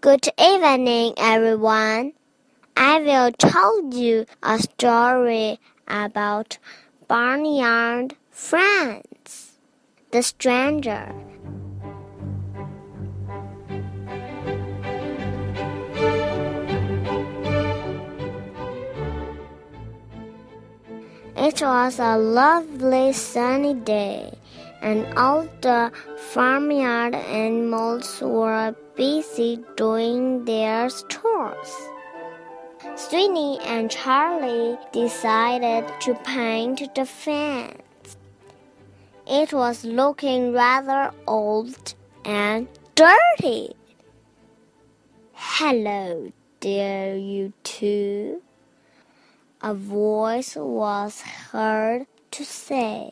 Good evening, everyone. I will tell you a story about barnyard friends. The stranger. It was a lovely sunny day, and all the farmyard animals were busy doing their chores. Sweeney and Charlie decided to paint the fence. It was looking rather old and dirty. Hello, dear you two a voice was heard to say.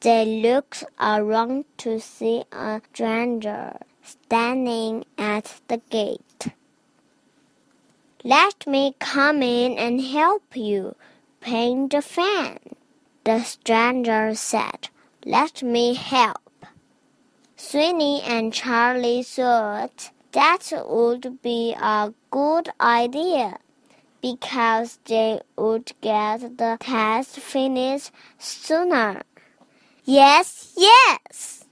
They looked around to see a stranger standing at the gate. Let me come in and help you paint the fan, the stranger said. Let me help. Sweeney and Charlie thought that would be a good idea because they would get the test finished sooner. Yes, yes.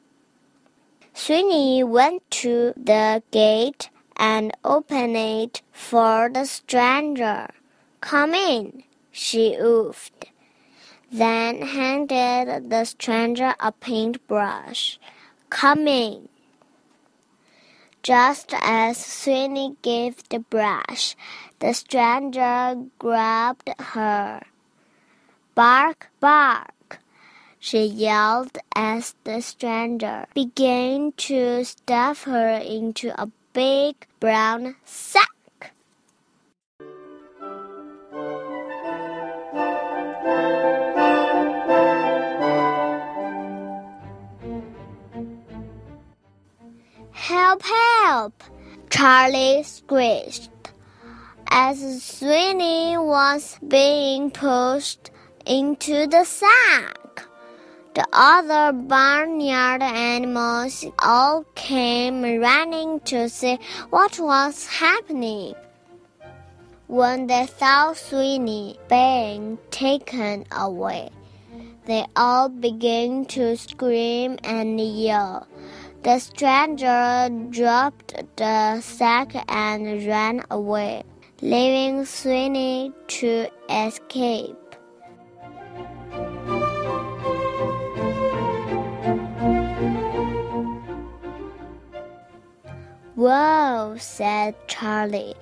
Sweeney went to the gate and opened it for the stranger. Come in, she oofed, Then handed the stranger a paintbrush. Come in. Just as Sweeney gave the brush, the stranger grabbed her. Bark, bark, she yelled as the stranger began to stuff her into a big brown sack. Help, help! Charlie screeched as Sweeney was being pushed into the sack. The other barnyard animals all came running to see what was happening. When they saw Sweeney being taken away, they all began to scream and yell. The stranger dropped the sack and ran away, leaving Sweeney to escape. Whoa, said Charlie.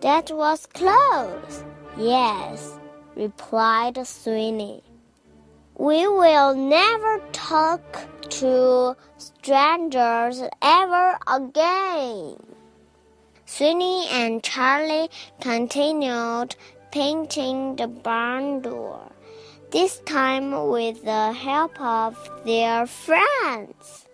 That was close. Yes, replied Sweeney. We will never talk to strangers ever again. Sweeney and Charlie continued painting the barn door, this time with the help of their friends.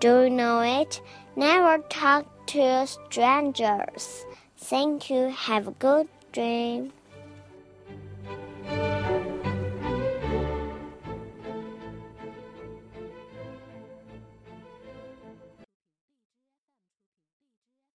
Do you know it? Never talk to strangers. Thank you. Have a good dream.